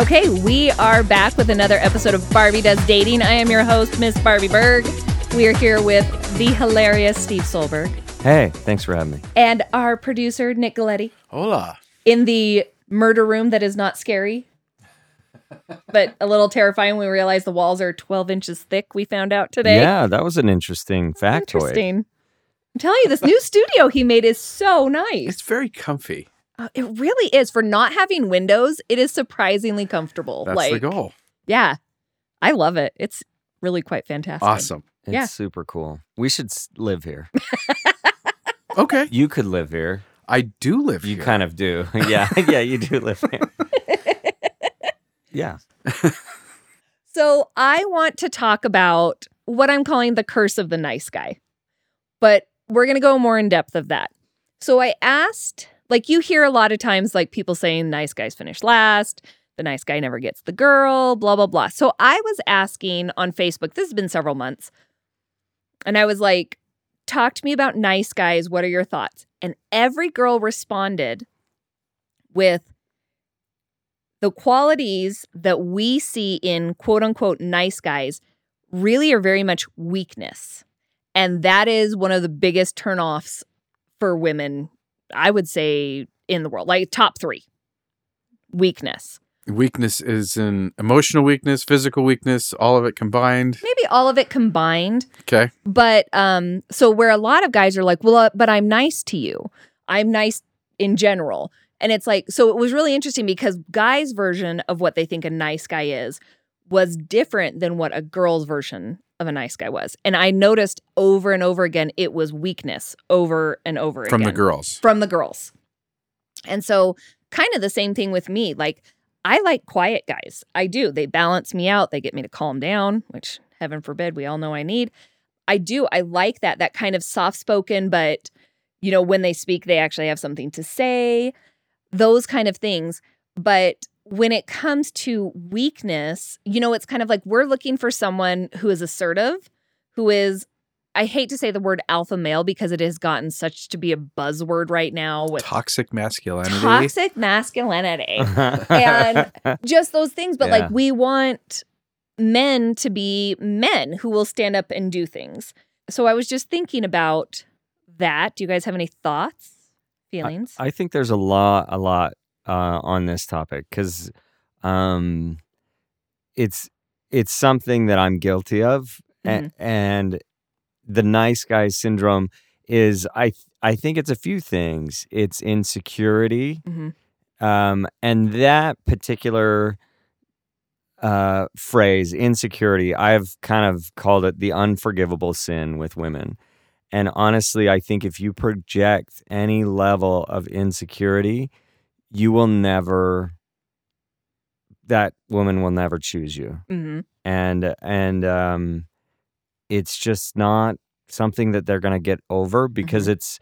Okay, we are back with another episode of Barbie Does Dating. I am your host, Miss Barbie Berg. We are here with the hilarious Steve Solberg Hey, thanks for having me. and our producer, Nick Galetti, Hola. in the murder room that is not scary, but a little terrifying when we realize the walls are 12 inches thick, we found out today. Yeah, that was an interesting factoid. Interesting. I'm telling you, this new studio he made is so nice. It's very comfy. Uh, it really is. For not having windows, it is surprisingly comfortable. That's like, the goal. Yeah. I love it. It's really quite fantastic. Awesome. It's Yeah. super cool. We should live here. Okay. You could live here. I do live You here. You kind of do. yeah, yeah, you do live here. yeah. So I want to talk about what I'm calling the curse of the nice guy. But we're going to go more in depth of that. So I asked, like you hear a lot of times like people saying nice guys finish last, the nice guy never gets the girl, blah blah blah. So I was asking on Facebook, this has been several months. And I was like, talk to me about nice guys, what are your thoughts? And every girl responded with the qualities that we see in quote unquote nice guys really are very much weakness. And that is one of the biggest turnoffs for women, I would say, in the world, like top three weakness. Weakness is an emotional weakness, physical weakness, all of it combined. Maybe all of it combined. Okay. But um, so where a lot of guys are like, well, uh, but I'm nice to you. I'm nice in general. And it's like, so it was really interesting because guys' version of what they think a nice guy is was different than what a girl's version of a nice guy was. And I noticed over and over again, it was weakness over and over From again the girls. from the girls. And so, kind of the same thing with me. Like, I like quiet guys. I do. They balance me out. They get me to calm down, which heaven forbid we all know I need. I do. I like that, that kind of soft spoken, but, you know, when they speak, they actually have something to say, those kind of things. But when it comes to weakness, you know, it's kind of like we're looking for someone who is assertive, who is I hate to say the word alpha male because it has gotten such to be a buzzword right now with Toxic masculinity. toxic masculinity and just those things. But Yeah. like we want men to be men who will stand up and do things. So I was just thinking about that. Do you guys have any thoughts, feelings? I think there's a lot, a lot uh, on this topic because um, it's it's something that I'm guilty of, a- Mhm. and the nice guy syndrome is I I think it's a few things. It's insecurity, Mhm. um, and that particular uh, phrase, insecurity, I've kind of called it the unforgivable sin with women. And honestly, I think if you project any level of insecurity, you will never that woman will never choose you. Mhm. And and um it's just not something that they're going to get over because it's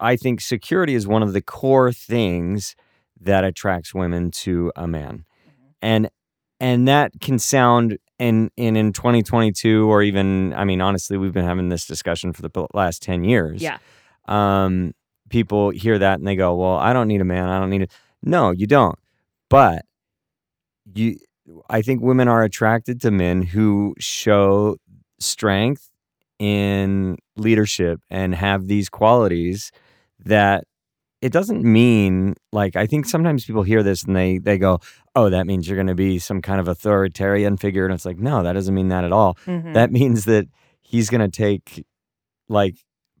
I think security is one of the core things that attracts women to a man. And and that can sound in in in 2022 or even I mean honestly we've been having this discussion for the last 10 years. Yeah. Um people hear that and they go, "Well, I don't need a man. I don't need it." No, you don't. But you I think women are attracted to men who show strength in leadership and have these qualities that it doesn't mean like I think sometimes people hear this and they they go, "Oh, that means you're going to be some kind of authoritarian figure." And it's like, "No, that doesn't mean that at all. Mhm. That means that he's going to take like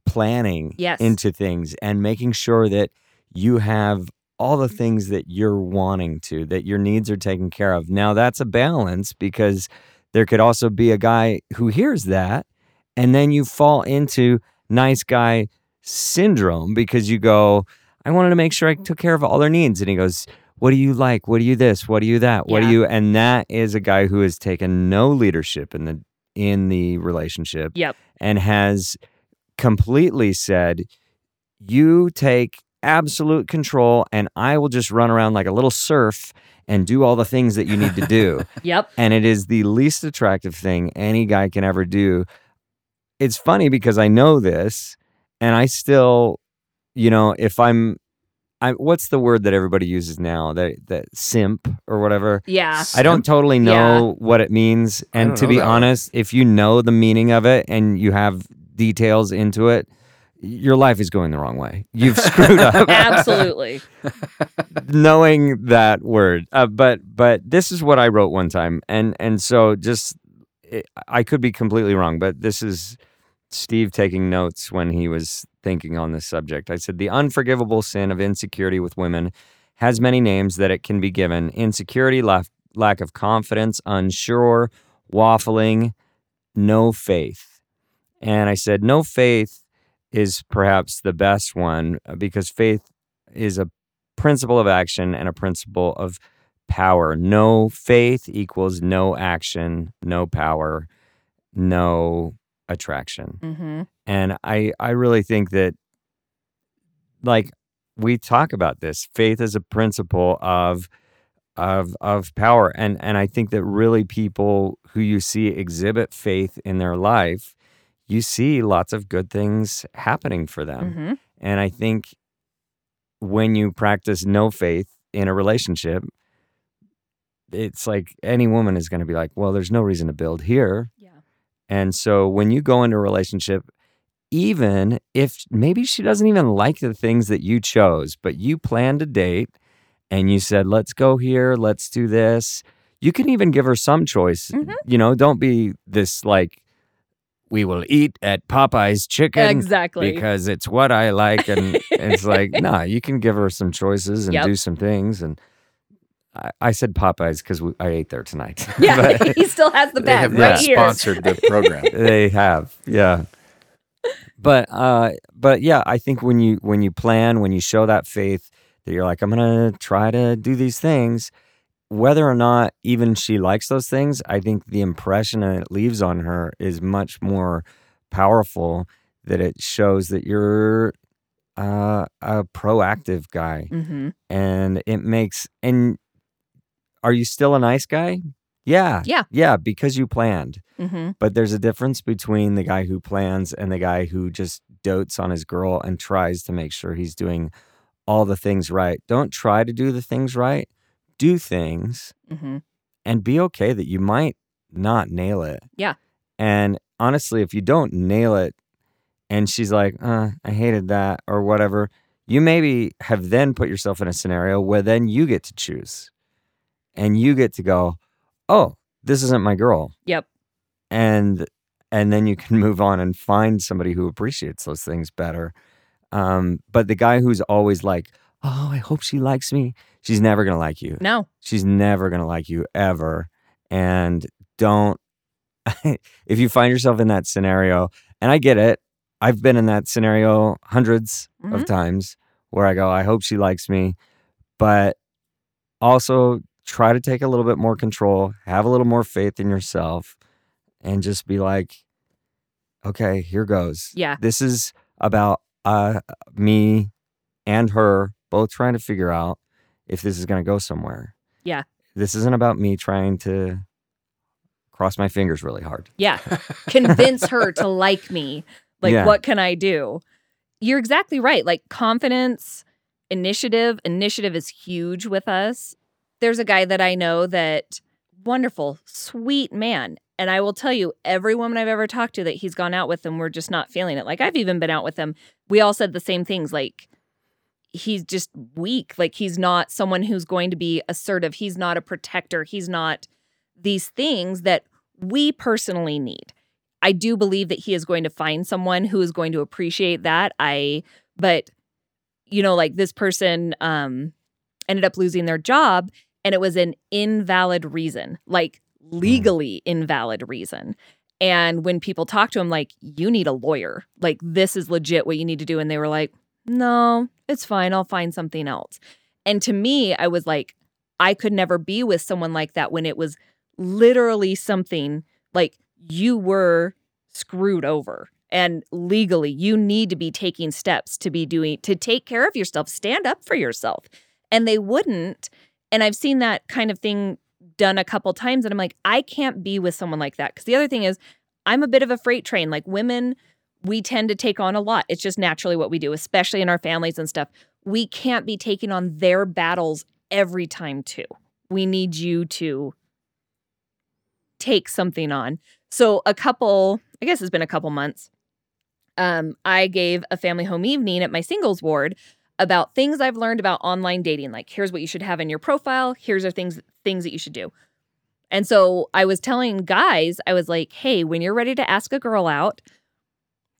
planning Yes. into things and making sure that you have all the things that you're wanting to, that your needs are taken care of. Now, that's a balance because there could also be a guy who hears that and then you fall into nice guy syndrome because you go, I wanted to make sure I took care of all their needs. And he goes, What do you like? What do you this? What do you that? What Yeah. do you and that is a guy who has taken no leadership in the in the relationship Yep. and has completely said, You take absolute control, and I will just run around like a little serf and do all the things that you need to do. Yep. and it is the least attractive thing any guy can ever do. It's funny because I know this, and I still, you know, if I'm, I, what's the word that everybody uses now? That that simp or whatever. Yeah. I don't totally Yeah. know what it means. And to be that one. honest, if you know the meaning of it and you have details into it, your life is going the wrong way. You've screwed up. Absolutely. knowing that word. Uh, but but this is what I wrote one time, and and so just it, I could be completely wrong, but this is Steve taking notes when he was thinking on this subject. I said the unforgivable sin of insecurity with women has many names that it can be given: insecurity, lack lack of confidence, unsure, waffling, no faith. And I said no faith is perhaps the best one uh, because faith is a principle of action and a principle of power. No faith equals no action, no power, no attraction. hmm And I I really think that like we talk about this, faith is a principle of of of power and and I think that really people who you see exhibit faith in their life, you see lots of good things happening for them. hmm And I think when you practice no faith in a relationship, it's like any woman is going to be like, well, there's no reason to build here. Yeah. And so when you go into a relationship, even if maybe she doesn't even like the things that you chose, but you planned a date and you said, let's go here, let's do this, you can even give her some choice. Mhm. You know, don't be this like, we will eat at Popeye's chicken Exactly. because it's what I like. And it's like, nah, you can give her some choices and Yep. do some things. And I, I said Popeyes because I ate there tonight. yeah. But he still has the They bag have right here. sponsored the program. they have, yeah. But uh, but yeah, I think when you when you plan, when you show that faith that you're like, I'm gonna try to do these things, whether or not even she likes those things, I think the impression that it leaves on her is much more powerful. That it shows that you're uh, a proactive guy, hmm and it makes. And are you still a nice guy? Yeah, Yeah. yeah, because you planned. hmm But there's a difference between the guy who plans and the guy who just dotes on his girl and tries to make sure he's doing all the things right. Don't try to do the things right. Do things hmm and be okay that you might not nail it. Yeah. And honestly, if you don't nail it and she's like, uh, I hated that or whatever, you maybe have then put yourself in a scenario where then you get to choose and you get to go, oh, this isn't my girl Yep. and and then you can move on and find somebody who appreciates those things better um but the guy who's always like oh i hope she likes me she's never gonna like you No. she's never gonna like you ever and don't if you find yourself in that scenario and i get it i've been in that scenario 100s Mhm. of times where i go i hope she likes me but also try to take a little bit more control have a little more faith in yourself and just be like okay here goes Yeah. this is about uh me and her both trying to figure out if this is going to go somewhere Yeah. this isn't about me trying to cross my fingers really hard Yeah. Convince her to like me. Like, Yeah. what can I do? You're exactly right. Like, confidence, initiative. Initiative is huge with us. There's a guy that I know that wonderful, sweet man. And I will tell you, every woman I've ever talked to that he's gone out with and we're just not feeling it. Like, I've even been out with him. We all said the same things. Like, he's just weak. Like, he's not someone who's going to be assertive. He's not a protector. He's not these things that we personally need. I do believe that he is going to find someone who is going to appreciate that. I but you know like this person um ended up losing their job and it was an invalid reason, like legally invalid reason. And when people talk to him like you need a lawyer, like this is legit what you need to do and they were like, "No, it's fine. I'll find something else." And to me, I was like I could never be with someone like that when it was literally something like you were screwed over and legally you need to be taking steps to be doing to take care of yourself stand up for yourself and they wouldn't and i've seen that kind of thing done a couple times and i'm like i can't be with someone like that because the other thing is i'm a bit of a freight train like women we tend to take on a lot it's just naturally what we do especially in our families and stuff we can't be taking on their battles every time too. We need you to take something on. So a couple, I guess it's been a couple months. Um, I gave a family home evening at my singles ward about things I've learned about online dating. Like, here's what you should have in your profile. Here's are things things that you should do. And so I was telling guys, I was like, hey, when you're ready to ask a girl out,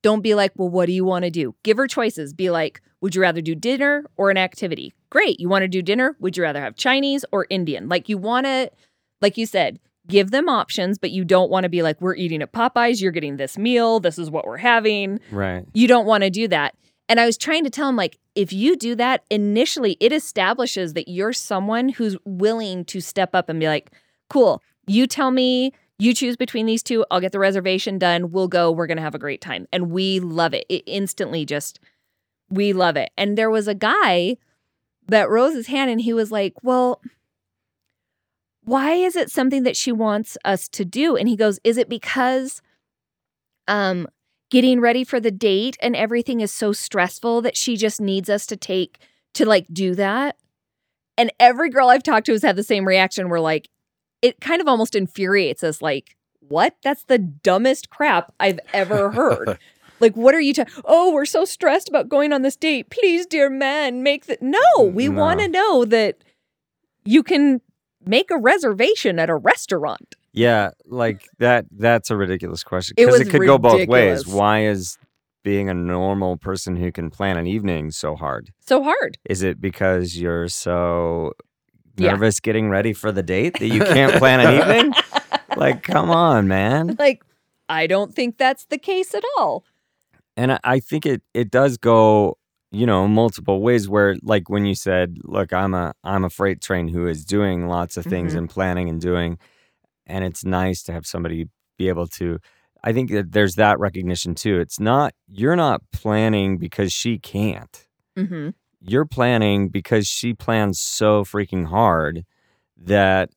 don't be like, well, what do you want to do? Give her choices. Be like, would you rather do dinner or an activity? Great. You want to do dinner? Would you rather have Chinese or Indian? Like, you want to, like you said, give them options, but you don't want to be like, we're eating at Popeyes, you're getting this meal, this is what we're having. Right. You don't want to do that. And I was trying to tell him, like, if you do that, initially it establishes that you're someone who's willing to step up and be like, cool, you tell me, you choose between these two, I'll get the reservation done, we'll go, we're going to have a great time. And we love it. It instantly just, we love it. And there was a guy that rose his hand and he was like, well, why is it something that she wants us to do? And he goes, is it because um getting ready for the date and everything is so stressful that she just needs us to take to like do that? And every girl I've talked to has had the same reaction. We're like, it kind of almost infuriates us like, what? That's the dumbest crap I've ever heard. like, what are you talking? Oh, we're so stressed about going on this date. Please, dear man, make the no. We No. want to know that you can make a reservation at a restaurant. Yeah, like that. That's a ridiculous question because it, was could go both ways. Why is being a normal person who can plan an evening so hard? So hard. Is it because you're so Yeah. nervous getting ready for the date that you can't plan an evening? Like, come on, man. Like, I don't think that's the case at all. And I, I think it it does go, you know, multiple ways. Where like when you said, "Look, I'm a I'm a freight train who is doing lots of things Mhm. and planning and doing," and it's nice to have somebody be able to. I think that there's that recognition too. It's not you're not planning because she can't. Mm-hmm. You're planning because she plans so freaking hard that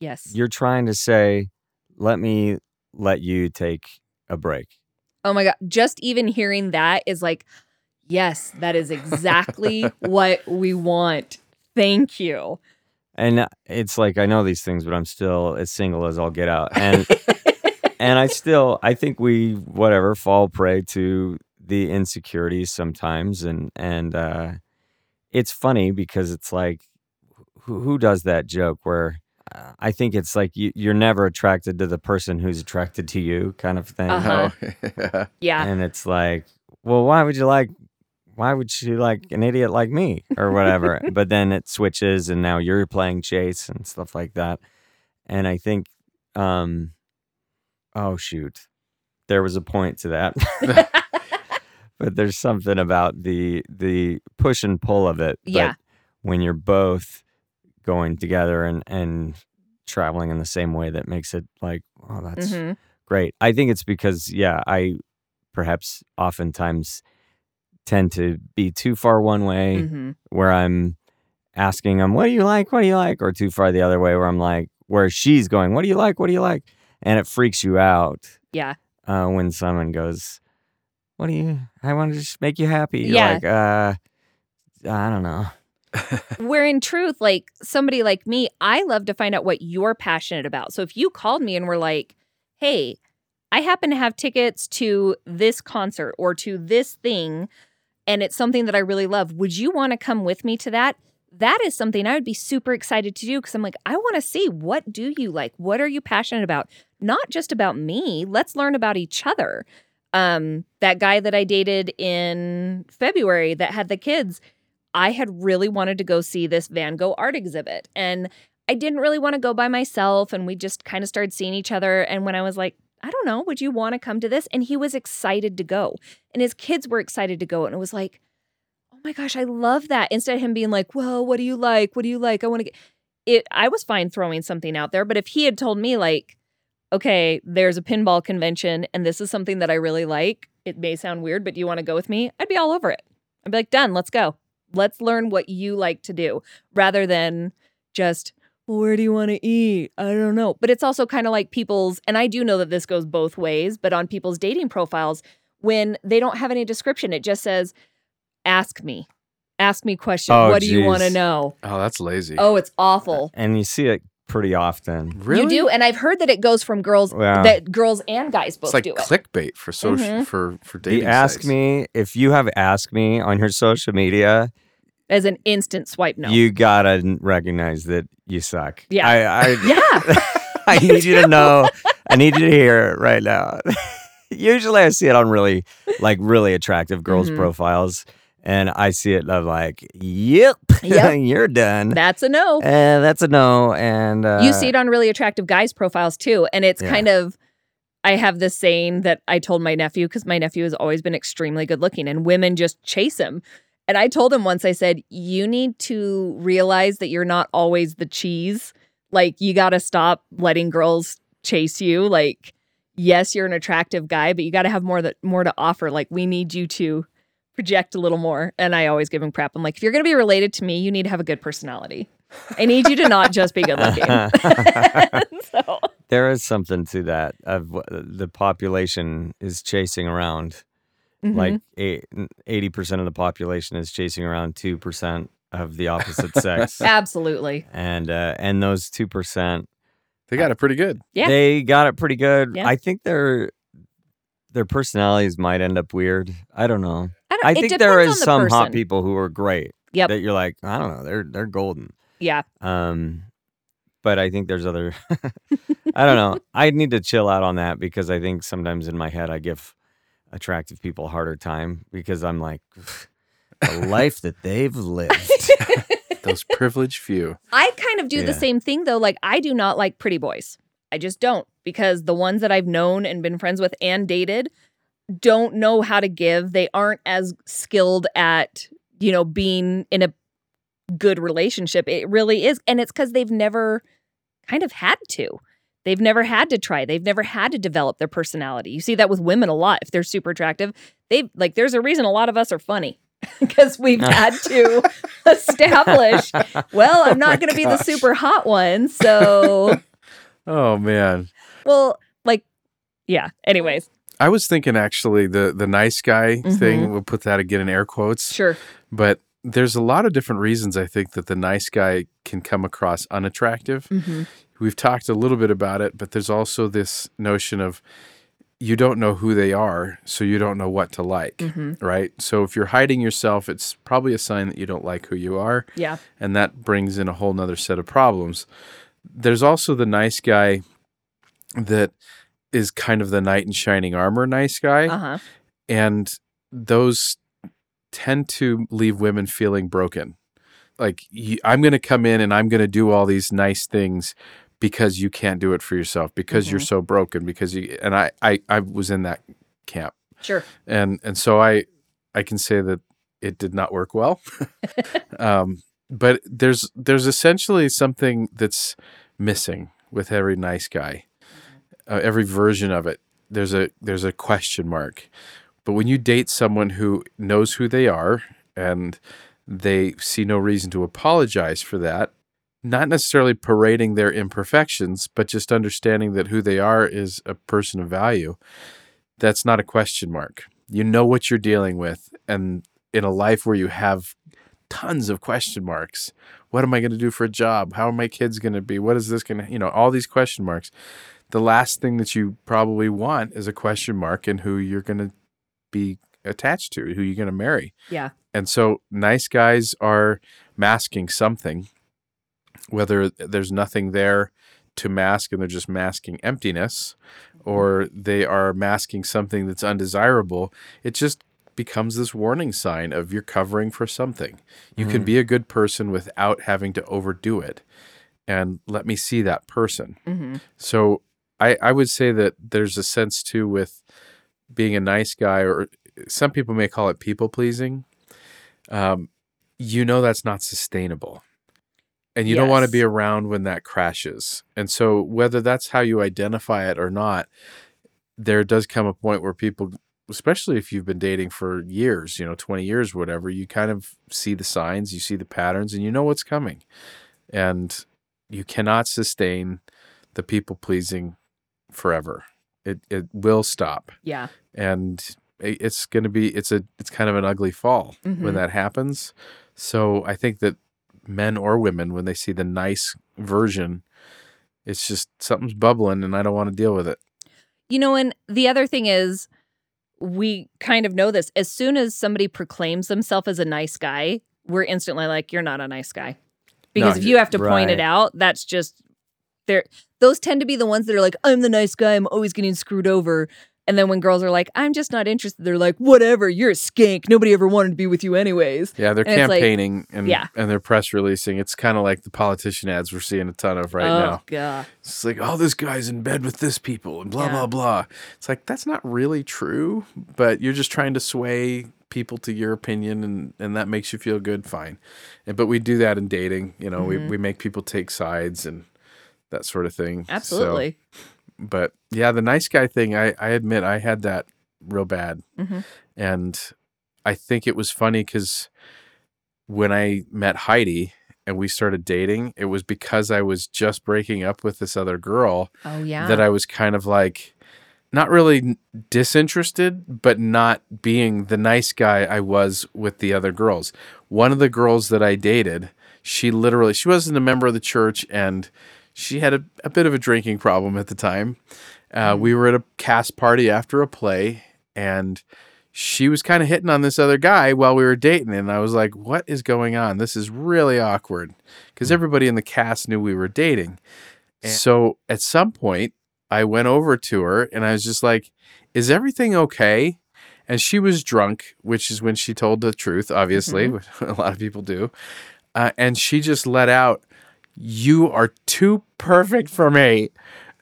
Yes. you're trying to say, "Let me let you take a break." Oh my God. Just even hearing that is like, yes, that is exactly what we want. Thank you. And it's like I know these things, but I'm still as single as I'll get out. And and I still I think we whatever fall prey to the insecurities sometimes and and uh it's funny because it's like who, who does that joke where uh, I think it's like you, you're never attracted to the person who's attracted to you kind of thing. Uh-huh. Oh, yeah. Yeah. And it's like, well, why would you like why would she like an idiot like me or whatever? but then it switches and now you're playing chase and stuff like that. And I think um oh shoot. There was a point to that. but there's something about the the push and pull of it. But Yeah. when you're both going together and and traveling in the same way that makes it like, oh that's Mhm. great. I think it's because, yeah, I perhaps oftentimes tend to be too far one way Mhm. where I'm asking them, what do you like? What do you like? Or too far the other way where I'm like, where she's going, what do you like? What do you like? And it freaks you out Yeah. uh, when someone goes, what do you, I want to just make you happy. You're Yeah. like, uh, I don't know. Where in truth, like somebody like me, I love to find out what you're passionate about. So if you called me and were like, hey, I happen to have tickets to this concert or to this thing, and it's something that I really love, would you want to come with me to that? That is something I would be super excited to do because I'm like, I want to see what do you like? What are you passionate about? Not just about me. Let's learn about each other. Um, that guy that I dated in February that had the kids, I had really wanted to go see this Van Gogh art exhibit. And I didn't really want to go by myself. And we just kind of started seeing each other. And when I was like, I don't know, would you want to come to this? And he was excited to go. And his kids were excited to go. And it was like, oh my gosh, I love that. Instead of him being like, well, what do you like? What do you like? I want to get it. I was fine throwing something out there. But if he had told me, like, okay, there's a pinball convention and this is something that I really like, it may sound weird, but do you want to go with me? I'd be all over it. I'd be like, done, let's go. Let's learn what you like to do rather than just, well, where do you want to eat? I don't know. But it's also kind of like people's, and I do know that this goes both ways, but on people's dating profiles, when they don't have any description, it just says, ask me. Ask me question. Oh, what do you want to know? Oh, that's lazy. Oh, it's awful. And you see it pretty often. really? You do, and I've heard that it goes from girls Yeah. that girls and guys both It's like do it. clickbait for social Mhm. for for The dating. ask sites. me if you have asked me on your social media, as an instant swipe no. you gotta recognize that you suck. Yeah. I I, yeah. I need you to know. I need you to hear it right now. Usually, I see it on really like really attractive girls' Mhm. profiles, and I see it. I'm like, "Yep, Yep. you're done." That's a no. and that's a no. And uh, you see it on really attractive guys' profiles too. And it's Yeah. kind of, I have this saying that I told my nephew because my nephew has always been extremely good looking and women just chase him. And I told him once, I said, you need to realize that you're not always the cheese. Like, you got to stop letting girls chase you. Like, yes, you're an attractive guy, but you got to have more that more to offer. Like, we need you to project a little more. And I always give him crap. I'm like, if you're going to be related to me, you need to have a good personality. I need you to not just be good looking. so, there is something to that. Of the population is chasing around. mhm. Like eighty percent of the population is chasing around two percent of the opposite sex, absolutely. and uh, and those two percent They got it pretty good. Yeah. they got it pretty good. Yeah. I think their their personalities might end up weird. I don't know. I, don't, I think depends there on is the some hot people who are great. Yep. That you're like, I don't know, they're they're golden. Yeah. Um, but I think there's other. I don't know. I need to chill out on that because I think sometimes in my head I give attractive people a harder time because I'm like, the life that they've lived. Those privileged few. I kind of do Yeah. the same thing though. Like I do not like pretty boys. I just don't because the ones that I've known and been friends with and dated don't know how to give. They aren't as skilled at, you know, being in a good relationship. It really is. And it's because they've never kind of had to. They've never had to try. They've never had to develop their personality. You see that with women a lot. If they're super attractive, they like there's a reason a lot of us are funny because we've had to establish, well, I'm not my going to be the oh super hot one. So, Oh man. Well, like, yeah. Anyways, I was thinking actually the the nice guy thing. Mhm. We'll put that again in air quotes. sure. But there's a lot of different reasons I think that the nice guy can come across unattractive. hmm We've talked a little bit about it, but there's also this notion of you don't know who they are, so you don't know what to like, hmm right? So if you're hiding yourself, it's probably a sign that you don't like who you are. Yeah. and that brings in a whole nother set of problems. There's also the nice guy that is kind of the knight in shining armor nice guy, Uh huh. and those tend to leave women feeling broken. Like I'm going to come in and I'm going to do all these nice things because you can't do it for yourself because you're Mhm. so broken because you and I, I I was in that camp Sure. and and so I I can say that it did not work well. um, but there's there's essentially something that's missing with every nice guy, uh, every version of it. There's a there's a question mark. But when you date someone who knows who they are and they see no reason to apologize for that, not necessarily parading their imperfections, but just understanding that who they are is a person of value, that's not a question mark. You know what you're dealing with. And in a life where you have tons of question marks, what am I going to do for a job? How are my kids going to be? What is this going to, you know, all these question marks. The last thing that you probably want is a question mark in who you're going to be attached to, who you're going to marry. Yeah. And so nice guys are masking something, whether there's nothing there to mask and they're just masking emptiness, or they are masking something that's undesirable. It just becomes this warning sign of you're covering for something. You can Mhm. be a good person without having to overdo it. And let me see that person. hmm So I, I would say that there's a sense too with being a nice guy, or some people may call it people pleasing. Um, you know that's not sustainable, and you don't want to be around when that crashes. And so whether that's how you identify it or not, there does come a point where people, especially if you've been dating for years, you know, twenty years, whatever, you kind of see the signs, you see the patterns, and you know what's coming, and you cannot sustain the people pleasing forever. It it will stop, Yeah. and it's going to be it's a it's kind of an ugly fall Mhm. when that happens. So I think that men or women, when they see the nice version, it's just something's bubbling and I don't want to deal with it. You know, and the other thing is, we kind of know this. As soon as somebody proclaims themselves as a nice guy, we're instantly like, you're not a nice guy. Because if you- you have to point it out, that's just there. Those tend to be the ones that are like, I'm the nice guy. I'm always getting screwed over. And then when girls are like, I'm just not interested, they're like, whatever, you're a skank. Nobody ever wanted to be with you anyways. Yeah, they're And it's like- campaigning and Yeah. and they're press releasing. It's kind of like the politician ads we're seeing a ton of right oh, now. God. It's like, oh, this guy's in bed with this people and blah Yeah. blah blah. It's like that's not really true, but you're just trying to sway people to your opinion and and that makes you feel good, fine. And but we do that in dating, you know, Mhm. we we make people take sides and that sort of thing. So- Absolutely. but yeah, the nice guy thing, I I admit I had that real bad. Mhm. And I think it was funny cuz when I met Heidi and we started dating, it was because I was just breaking up with this other girl Oh, yeah. that I was kind of like not really disinterested, but not being the nice guy I was with the other girls. One of the girls that I dated, she literally she wasn't a member of the church and she had a, a bit of a drinking problem at the time. Uh, we were at a cast party after a play and she was kind of hitting on this other guy while we were dating and I was like, "What is going on? This is really awkward." Cuz everybody in the cast knew we were dating. So at some point, I went over to her and I was just like, Is everything okay? And she was drunk, which is when she told the truth, obviously, which a lot of people do. Uh, and she just let out, You are too perfect for me.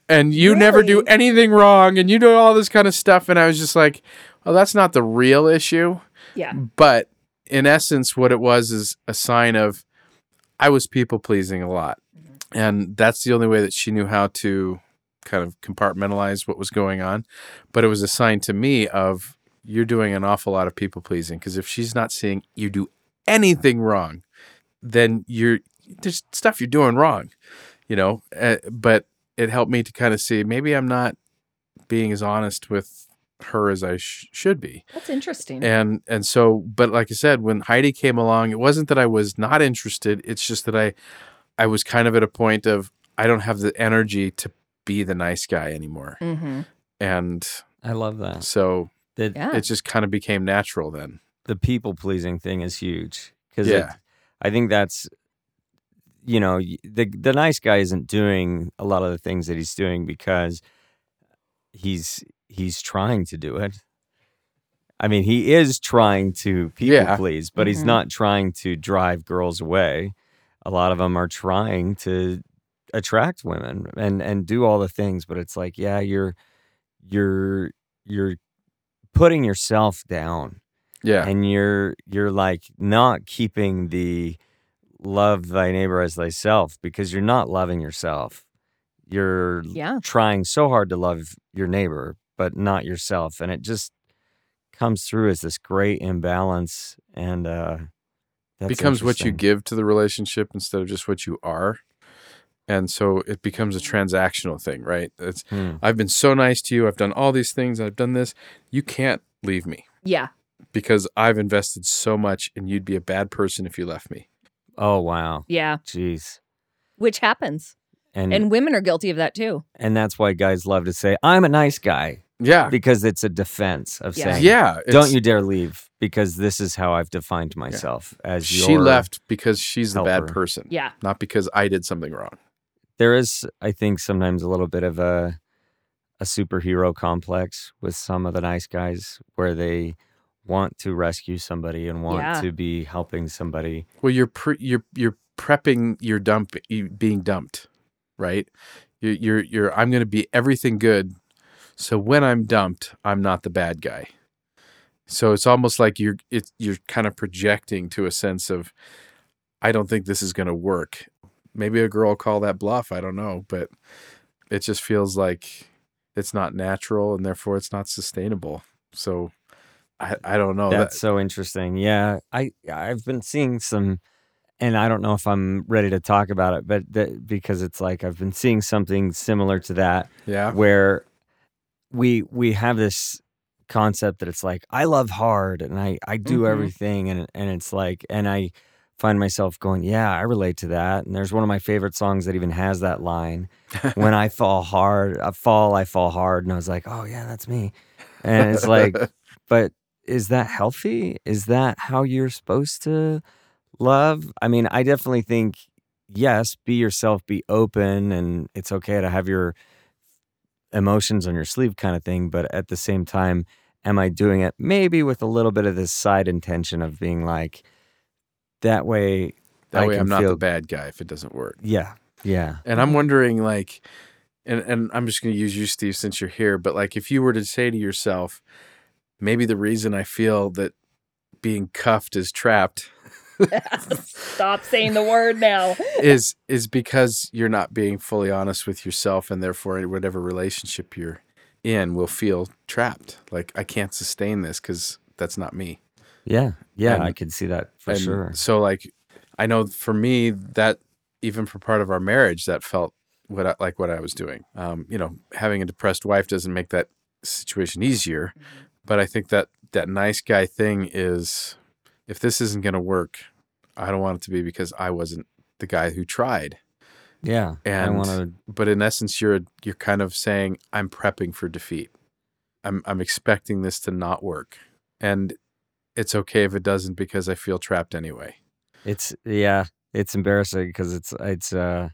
And you never do anything wrong. And you do all this kind of stuff. And I was just like, Well, that's not the real issue. yeah. But in essence, what it was is a sign of I was people pleasing a lot. Mm-hmm. And that's the only way that she knew how to kind of compartmentalize what was going on. But it was a sign to me of you're doing an awful lot of people pleasing. Because if she's not seeing you do anything wrong, then you're there's stuff you're doing wrong, you know. Uh, but it helped me to kind of see maybe I'm not being as honest with her as I sh- should be That's interesting. and and so but like i said when heidi came along it wasn't that i was not interested it's just that i i was kind of at a point of i don't have the energy to be the nice guy anymore mm-hmm. and I love that. so The, Yeah. it just kind of became natural then the people pleasing thing is huge because Yeah. I think that's you know the the nice guy isn't doing a lot of the things that he's doing because he's he's trying to do it. I mean, he is trying to people Yeah. please, but he's Mhm. not trying to drive girls away. A lot of them are trying to attract women and and do all the things, but it's like, yeah, you're you're you're putting yourself down yeah and you're you're like not keeping the love thy neighbor as thyself because you're not loving yourself you're Yeah. trying so hard to love your neighbor but not yourself and it just comes through as this great imbalance and uh that's becomes what you give to the relationship instead of just what you are and so it becomes a transactional thing right it's Hmm. i've been so nice to you i've done all these things i've done this you can't leave me Yeah. because I've invested so much and you'd be a bad person if you left me. Oh wow Yeah. jeez Which happens. and And women are guilty of that too. and that's why guys love to say i'm a nice guy Yeah. because it's a defense of Yeah. saying Yeah. don't you dare leave because this is how I've defined myself as She left because she's the bad person, Yeah. not because I did something wrong. There is, I think, sometimes a little bit of a a superhero complex with some of the nice guys where they want to rescue somebody and want Yeah. to be helping somebody. Well, you're pre- you're you're prepping your dump you being dumped, right? You're you're, you're I'm going to be everything good, so when I'm dumped, I'm not the bad guy. So it's almost like you're it, you're kind of projecting to a sense of, I don't think this is going to work. Maybe a girl will call that bluff. I don't know, but it just feels like it's not natural and therefore it's not sustainable. So I I don't know. That's That, so interesting. Yeah, I I've been seeing some, and I don't know if I'm ready to talk about it, but that, because it's like I've been seeing something similar to that yeah. where we we have this concept that it's like I love hard and I I do Mhm. everything and and it's like and I find myself going, "Yeah, I relate to that." And there's one of my favorite songs that even has that line, "When I fall hard, I fall, I fall hard." And I was like, "Oh yeah, that's me." And it's like, but is that healthy? Is that how you're supposed to love? I mean, I definitely think yes, be yourself, be open, and it's okay to have your emotions on your sleeve kind of thing, but at the same time, am I doing it maybe with a little bit of this side intention of being like that way that I way I'm not feel the bad guy if it doesn't work. yeah. Yeah. And I'm wondering, like, and and I'm just going to use you, Steve, since you're here. But like, if you were to say to yourself, maybe the reason I feel that being cuffed is trapped Stop saying the word now. is is because you're not being fully honest with yourself, and therefore, whatever relationship you're in will feel trapped. Like I can't sustain this because that's not me. Yeah. Yeah, And- I can see that for and sure. So like, I know for me that even for part of our marriage, that felt what I, like what I was doing. Um, you know, having a depressed wife doesn't make that situation easier, but I think that that nice guy thing is, if this isn't going to work, I don't want it to be because I wasn't the guy who tried. Yeah. I want to But in essence, you're you're kind of saying I'm prepping for defeat. I'm I'm expecting this to not work, and it's okay if it doesn't because I feel trapped anyway. It's yeah, it's embarrassing because it's it's uh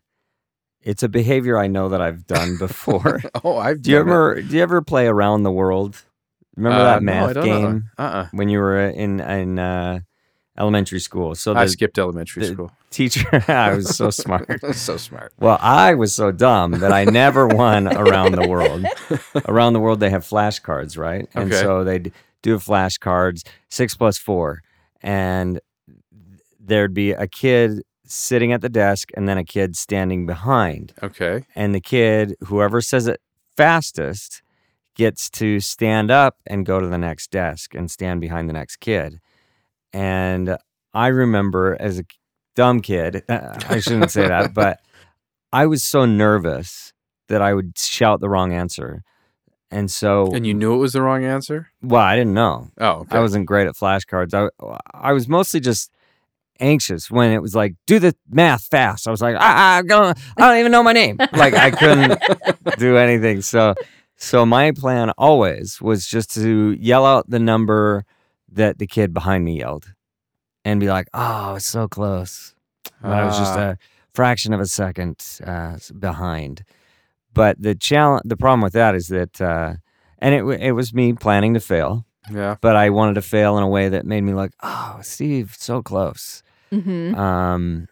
it's a behavior I know that I've done before. Oh, I've do you done it. ever do you ever play around the world? Remember Uh, that math know that. game Uh-uh. when you were in in uh, elementary school? So I skipped elementary the- school. teacher, I was so smart. so smart. Well, I was so dumb that I never won around the world. around the world, they have flashcards, right? And Okay. so they'd do flashcards, six plus four, and there'd be a kid sitting at the desk and then a kid standing behind. Okay. And the kid, whoever says it fastest, gets to stand up and go to the next desk and stand behind the next kid. And I remember as a dumb kid, I shouldn't say that, but I was so nervous that I would shout the wrong answer. And so, And you knew it was the wrong answer? well, I didn't know. Oh, okay. I wasn't great at flashcards. I, I was mostly just anxious when it was like, do the math fast. I was like, I, I, don't, I don't even know my name. Like I couldn't do anything. So, so my plan always was just to yell out the number that the kid behind me yelled and be like, oh, it's so close. But I was just Ah. a fraction of a second uh, behind. But the challenge, the problem with that is that, uh, and it, it was me planning to fail yeah. but I wanted to fail in a way that made me like, oh, Steve, so close. hmm Um,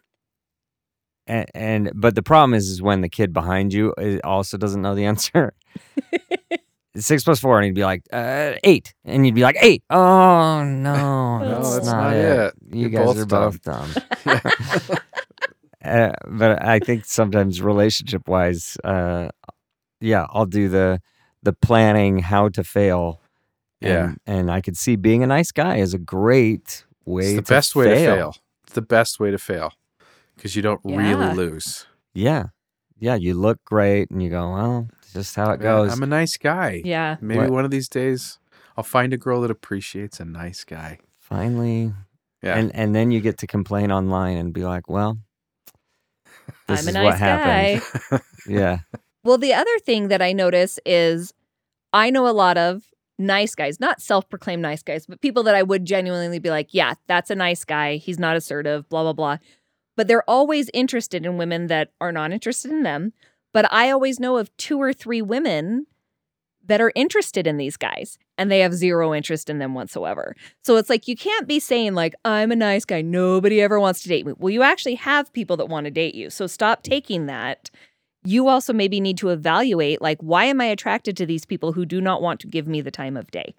and, and but the problem is, is when the kid behind you uh, also doesn't know the answer. Six plus four, and he'd be like uh, eight, and you'd be like eight. Oh no, No, that's, that's not, not it. it. You You're guys both are both dumb. uh, but I think sometimes relationship wise, uh, yeah, I'll do the the planning how to fail. Yeah. And, and I could see being a nice guy is a great way It's the to best way to fail. It's the best way to fail because you don't Yeah. really lose. Yeah. Yeah. You look great and you go, well, just how it Yeah, goes. I'm a nice guy. Yeah. Maybe What- one of these days I'll find a girl that appreciates a nice guy. Finally. Yeah. And and then you get to complain online and be like, well, this I'm a is nice what happened. guy. Yeah. Well, the other thing that I notice is I know a lot of nice guys, not self proclaimed nice guys, but people that I would genuinely be like, yeah, that's a nice guy. He's not assertive, blah, blah, blah. But they're always interested in women that are not interested in them. But I always know of two or three women that are interested in these guys and they have zero interest in them whatsoever. So it's like you can't be saying like I'm a nice guy, nobody ever wants to date me. Well, you actually have people that want to date you. So stop taking that you also maybe need to evaluate like why am i attracted to these people who do not want to give me the time of day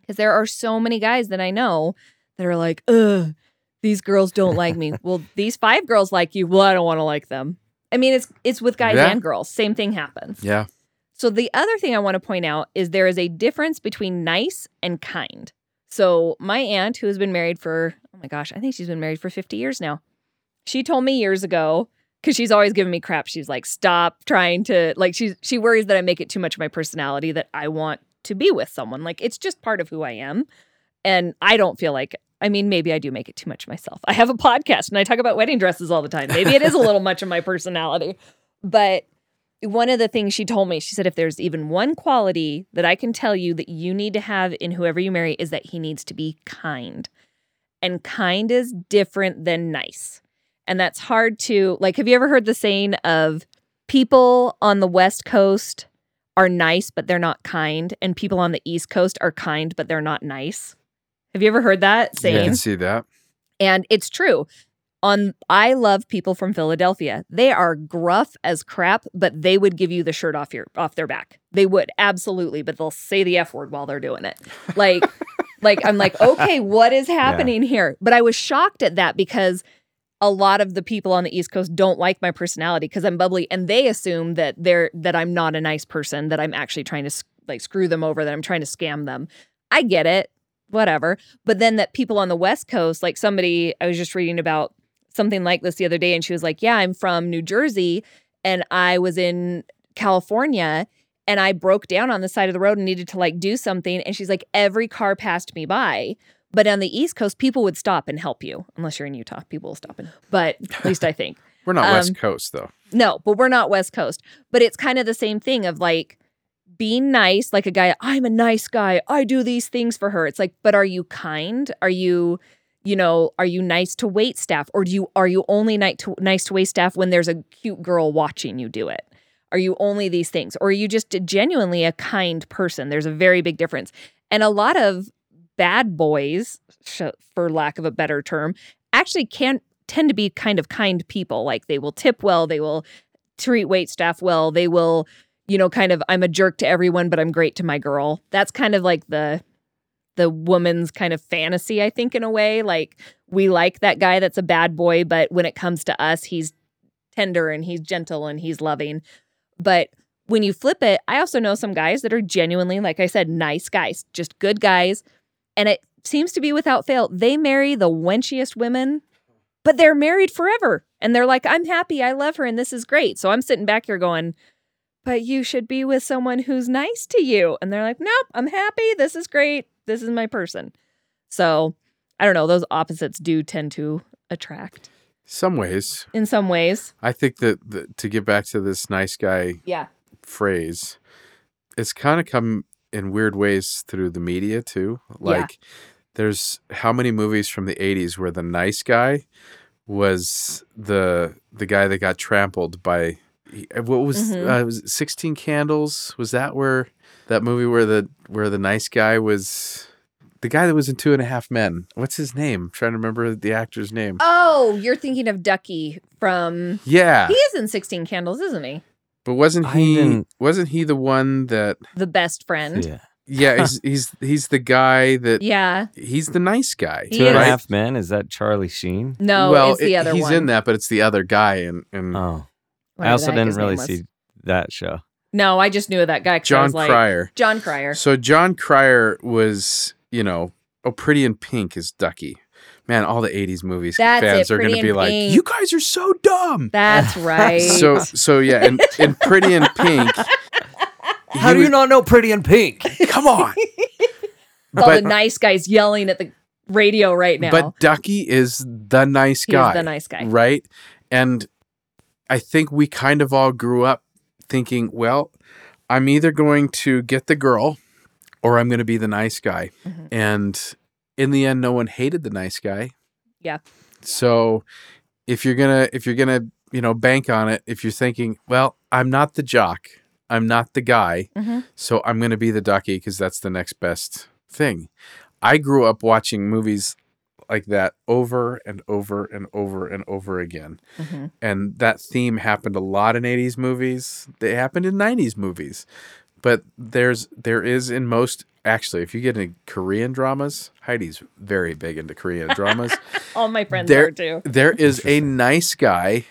because there are so many guys that i know that are like ugh these girls don't like me well these five girls like you well i don't want to like them i mean it's it's with guys Yeah. and girls same thing happens yeah. so the other thing i want to point out is there is a difference between nice and kind so my aunt who has been married for oh my gosh i think she's been married for 50 years now she told me years ago because she's always giving me crap. She's like, stop trying to like she's she worries that I make it too much of my personality that I want to be with someone. Like it's just part of who I am. And I don't feel like I mean, maybe I do make it too much myself. I have a podcast and I talk about wedding dresses all the time. Maybe it is a little much of my personality. But one of the things she told me, she said, if there's even one quality that I can tell you that you need to have in whoever you marry, is that he needs to be kind. And kind is different than nice. And that's hard to, like, have you ever heard the saying of people on the West Coast are nice, but they're not kind, and people on the East Coast are kind, but they're not nice? Have you ever heard that I saying? can see that. And it's true. On I love people from Philadelphia. They are gruff as crap, but they would give you the shirt off your off their back. They would absolutely, but they'll say the F word while they're doing it. Like like I'm like, "Okay, what is happening here?" But I was shocked at that because a lot of the people on the East Coast don't like my personality because I'm bubbly and they assume that they're that I'm not a nice person, that I'm actually trying to like screw them over, that I'm trying to scam them. I get it whatever. But then that people on the West Coast, like somebody, I was just reading about something like this the other day, and she was like, Yeah, I'm from New Jersey and I was in California and I broke down on the side of the road and needed to like do something. And she's like, Every car passed me by. But on the East Coast, people would stop and help you. Unless you're in Utah, people will stop and, but at least I think. We're not Um, West Coast though. No, but we're not West Coast. But it's kind of the same thing of like being nice, like a guy, I'm a nice guy. I do these things for her. It's like, but are you kind? Are you, you know, are you nice to wait staff? Or do you are you only nice to nice to wait staff when there's a cute girl watching you do it? Are you only these things? Or are you just genuinely a kind person? There's a very big difference. And a lot of bad boys, for lack of a better term, actually can tend to be kind of kind people. Like they will tip well, they will treat wait staff well, they will, you know, kind of I'm a jerk to everyone, but I'm great to my girl. That's kind of like the the woman's kind of fantasy, I think, in a way. Like we like that guy that's a bad boy, but when it comes to us, he's tender and he's gentle and he's loving. But when you flip it, I also know some guys that are genuinely, like I said, nice guys, just good guys. And it seems to be without fail, they marry the wenchiest women, but they're married forever. And they're like, I'm happy, I love her, and this is great. So I'm sitting back here going, but you should be with someone who's nice to you. And they're like, nope, I'm happy. This is great. This is my person. So I don't know. Those opposites do tend to attract Some ways. in some ways. I think that the, to get back to this nice guy Yeah. phrase, it's kind of come in weird ways through the media too. Like there's how many movies from the 80s where the nice guy was the the guy that got trampled by what was Mhm. uh, was it 16 candles was that where that movie where the where the nice guy was the guy that was in two and a half men what's his name I'm trying to remember the actor's name Oh, you're thinking of Ducky from. yeah He is in 16 Candles, isn't he? but wasn't he wasn't he the one that The best friend. Yeah. Yeah, he's he's he's the guy that Yeah. he's the nice guy. He Two and a is. half men. Is that Charlie Sheen? No, well, it's the it- other he's one. in that, but it's the other guy, and and Oh, I also didn't really see that show. No, I just knew of that guy. 'cause I Jon was like, Cryer. Jon Cryer. So Jon Cryer was, you know, oh, Pretty in Pink is Ducky. Man, all the '80s movies That's fans it, are going to Pretty be like, Pink. "You guys are so dumb." That's right. So so yeah, and in Pretty in Pink, How he do you was- not know Pretty in Pink? Come on, all but the nice guys yelling at the radio right now. but Ducky is the nice He's guy. the nice guy. right? And I think we kind of all grew up thinking, well, I'm either going to get the girl or I'm going to be the nice guy. Mhm. And in the end no one hated the nice guy. Yeah. So if you're going to if you're going to, you know, bank on it, if you're thinking, well, I'm not the jock, I'm not the guy, Mhm. so I'm going to be the ducky because that's the next best thing. I grew up watching movies like that over and over and over and over again. Mhm. And that theme happened a lot in 80s movies. They happened in 90s movies. But there's there is in most actually if you get into Korean dramas, Heidi's very big into Korean dramas. All my friends There- are too. There is a nice guy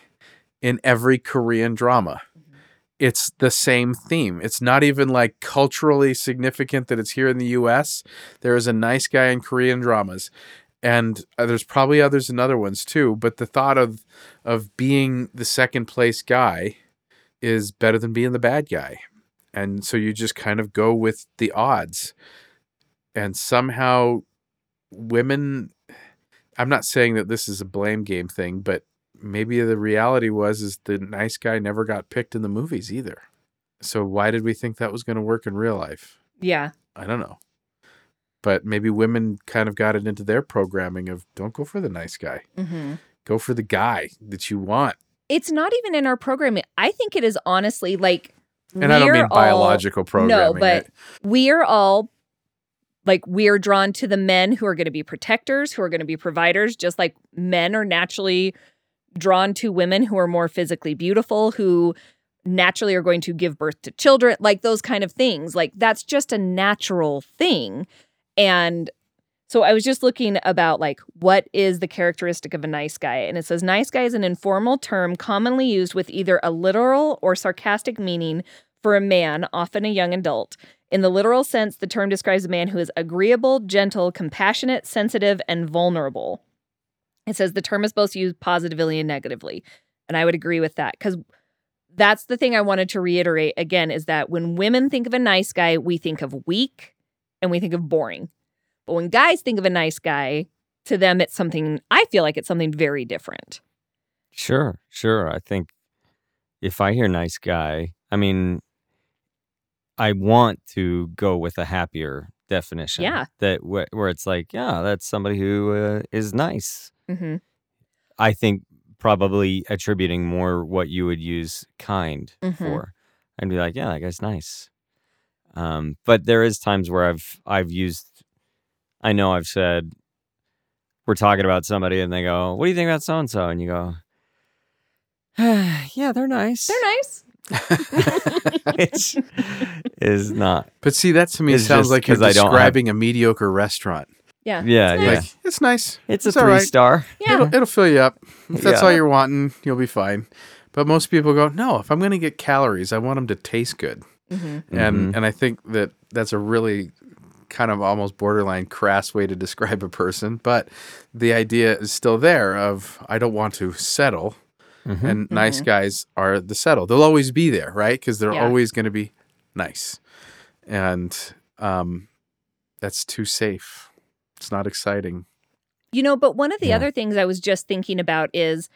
in every Korean drama. It's the same theme. It's not even like culturally significant that it's here in the US. There is a nice guy in Korean dramas. And uh, there's probably others and other ones too, but the thought of of being the second place guy is better than being the bad guy. And so you just kind of go with the odds. And somehow women I'm not saying that this is a blame game thing, but maybe the reality was is the nice guy never got picked in the movies either. So why did we think that was going to work in real life? Yeah. I don't know. But maybe women kind of got it into their programming of don't go for the nice guy. Mm-hmm. Go for the guy that you want. It's not even in our programming. I think it is honestly like And I don't mean all- biological programming. No, but we are all like we are drawn to the men who are going to be protectors, who are going to be providers, just like men are naturally drawn to women who are more physically beautiful, who naturally are going to give birth to children, like those kind of things. Like that's just a natural thing. And so I was just looking about like what is the characteristic of a nice guy and it says nice guy is an informal term commonly used with either a literal or sarcastic meaning for a man, often a young adult. In the literal sense, the term describes a man who is agreeable, gentle, compassionate, sensitive, and vulnerable. It says the term is both used positively and negatively. And I would agree with that because that's the thing I wanted to reiterate again is that when women think of a nice guy, we think of weak and we think of boring. But when guys think of a nice guy, to them, it's something, I feel like it's something very different. Sure, sure. I think if I hear nice guy, I mean, I want to go with a happier definition. Yeah. That wh- where it's like, yeah, that's somebody who uh, is nice. hmm I think probably attributing more what you would use kind Mhm. for. I'd be like, yeah, that guy's nice. Um, but there is times where I've I've used I know I've said we're talking about somebody and they go, What do you think about so and so? And you go, Yeah, they're nice. They're nice. Which is not. but see, that to me It's sounds like you're I don't have- describing a mediocre restaurant. Yeah. Yeah, It's yeah. nice. Like it's nice. It's a It's all three right. star. Yeah. It'll, it'll fill you up. If that's Yeah. all you're wanting, you'll be fine. But most people go, no. If I'm going to get calories, I want them to taste good. Hmm And Mhm. and I think that that's a really kind of almost borderline crass way to describe a person. But the idea is still there of I don't want to settle. Mhm. And nice Mhm. guys are the settle. They'll always be there, right? Because they're Yeah. always going to be nice. And um, that's too safe. It's not exciting. You know, but one of the Yeah. other things I was just thinking about is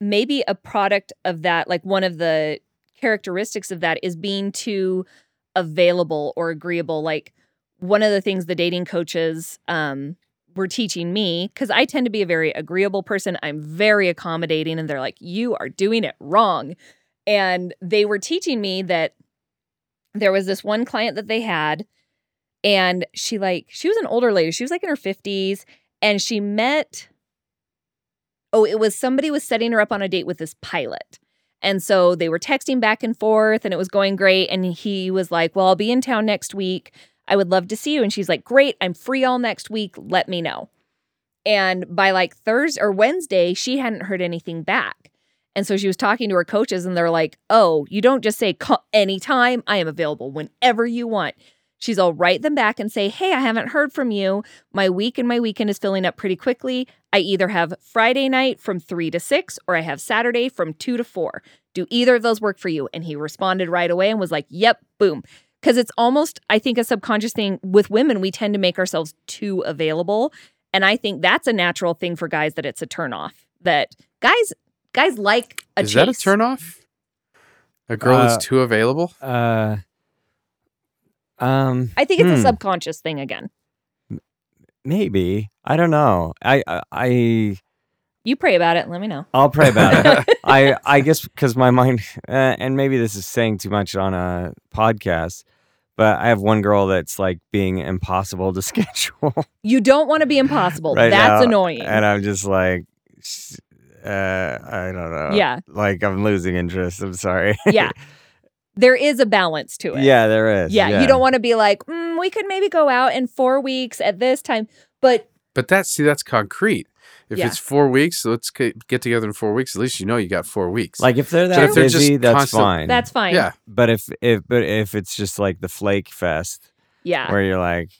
maybe a product of that, like one of the characteristics of that is being too available or agreeable. Like one of the things the dating coaches um, were teaching me, because I tend to be a very agreeable person, I'm very accommodating, and they're like, you are doing it wrong. And they were teaching me that there was this one client that they had, and she like, she was an older lady, she was like in her 50s and she met oh it was somebody was setting her up on a date with this pilot and so they were texting back and forth and it was going great and he was like well i'll be in town next week. I would love to see you. And she's like great i'm free all next week. Let me know. And by like thursday or wednesday she hadn't heard anything back. And so she was talking to her coaches and they're like oh you don't just say anytime. I am available whenever you want She's all write them back and say, Hey, I haven't heard from you. My week and my weekend is filling up pretty quickly. I either have Friday night from three to six or I have Saturday from two to four. Do either of those work for you? And he responded right away and was like, Yep, boom. Because it's almost, I think, a subconscious thing with women. We tend to make ourselves too available. And I think that's a natural thing for guys that it's a turnoff. That guys, guys like a Is that a chase. turnoff? A girl Uh, that's too available? Uh, um, I think it's a Hmm. subconscious thing again. maybe. I don't know. I, I, I You pray about it let me know. I'll pray about it. I, I guess because my mind, uh, and maybe this is saying too much on a podcast, but I have one girl that's like being impossible to schedule, You don't want to be impossible. Right That's now, annoying. and I'm just like, uh, I don't know. yeah. like I'm losing interest. I'm sorry. Yeah. There is a balance to it. yeah, there is. Yeah. You don't want to be like, mm, we could maybe go out in four weeks at this time. But But that's see, that's concrete. If Yeah. it's four weeks, let's get, get together in four weeks. At least you know you got four weeks. like if they're that if they're just busy, that's constant- fine. that's fine. yeah, But if if but if it's just like the flake fest, Yeah. where you're like,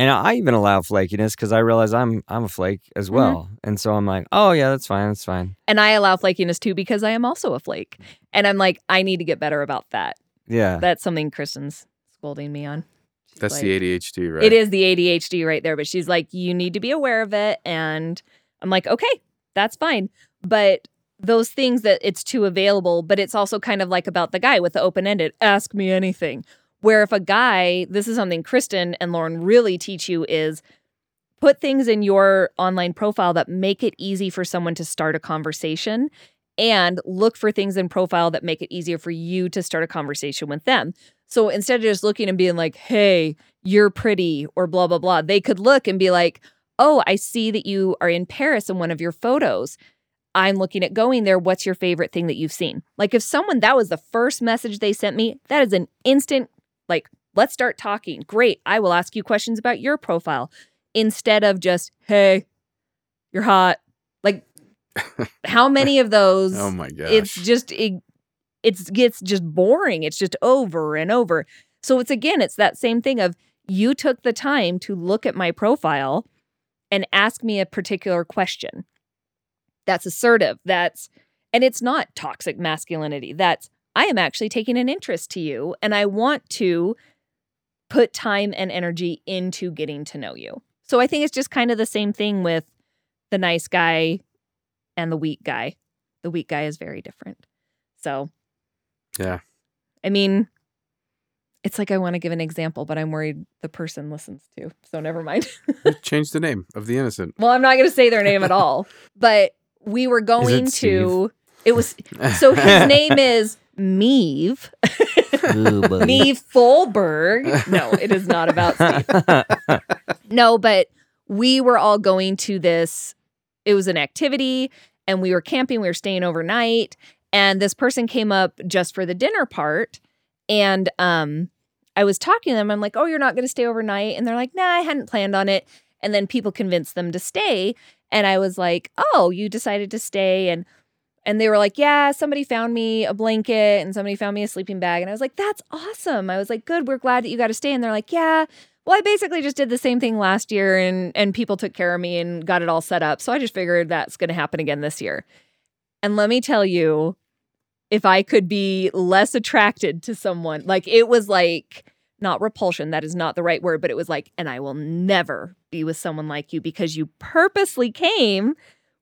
and I even allow flakiness because I realize I'm I'm a flake as Mm-hmm. well, and so I'm like, oh yeah, that's fine, that's fine. And I allow flakiness too because I am also a flake. And I'm like, I need to get better about that. Yeah, That's something Kristen's scolding me on. She's that's like- the ADHD, right? It is the ADHD right there, but she's like, you need to be aware of it. And I'm like, okay, that's fine. But those things that it's too available, but it's also kind of like about the guy with the open ended ask me anything. Where if a guy, this is something Kristen and Lauren really teach you is put things in your online profile that make it easy for someone to start a conversation and look for things in profile that make it easier for you to start a conversation with them. So instead of just looking and being like, hey, you're pretty or blah, blah, blah, they could look and be like, oh, I see that you are in Paris in one of your photos. I'm looking at going there. What's your favorite thing that you've seen? Like, if someone that was the first message they sent me, that is an instant, like, let's start talking. Great. I will ask you questions about your profile instead of just, hey, you're hot. Like, how many of those? Oh my gosh. It's just, it, it's gets just boring. It's just over and over. So it's again, it's that same thing of you took the time to look at my profile and ask me a particular question. That's assertive. That's, and it's not toxic masculinity. That's, I am actually taking an interest to you and I want to put time and energy into getting to know you. So I think it's just kind of the same thing with the nice guy and the weak guy. The weak guy is very different. So, yeah. I mean, it's like I want to give an example, but I'm worried the person listens to. So never mind. Change the name of the innocent. well, I'm not going to say their name at all. But we were going to. It was so his name is Meave. Ooh. Meave Folberg. No, it is not about Steve. No, but we were all going to this. It was an activity, and we were camping. We were staying overnight, and this person came up just for the dinner part, and um, I was talking to them. I'm like, "Oh, you're not going to stay overnight?" And they're like, "Nah, I hadn't planned on it." And then people convinced them to stay, and I was like, "Oh, you decided to stay?" and and they were like, Yeah, somebody found me a blanket and somebody found me a sleeping bag. And I was like, That's awesome. I was like, Good, we're glad that you got to stay. And they're like, Yeah, well, I basically just did the same thing last year and and people took care of me and got it all set up. So I just figured that's gonna happen again this year. And let me tell you, if I could be less attracted to someone, like it was like not repulsion, that is not the right word, but it was like, and I will never be with someone like you because you purposely came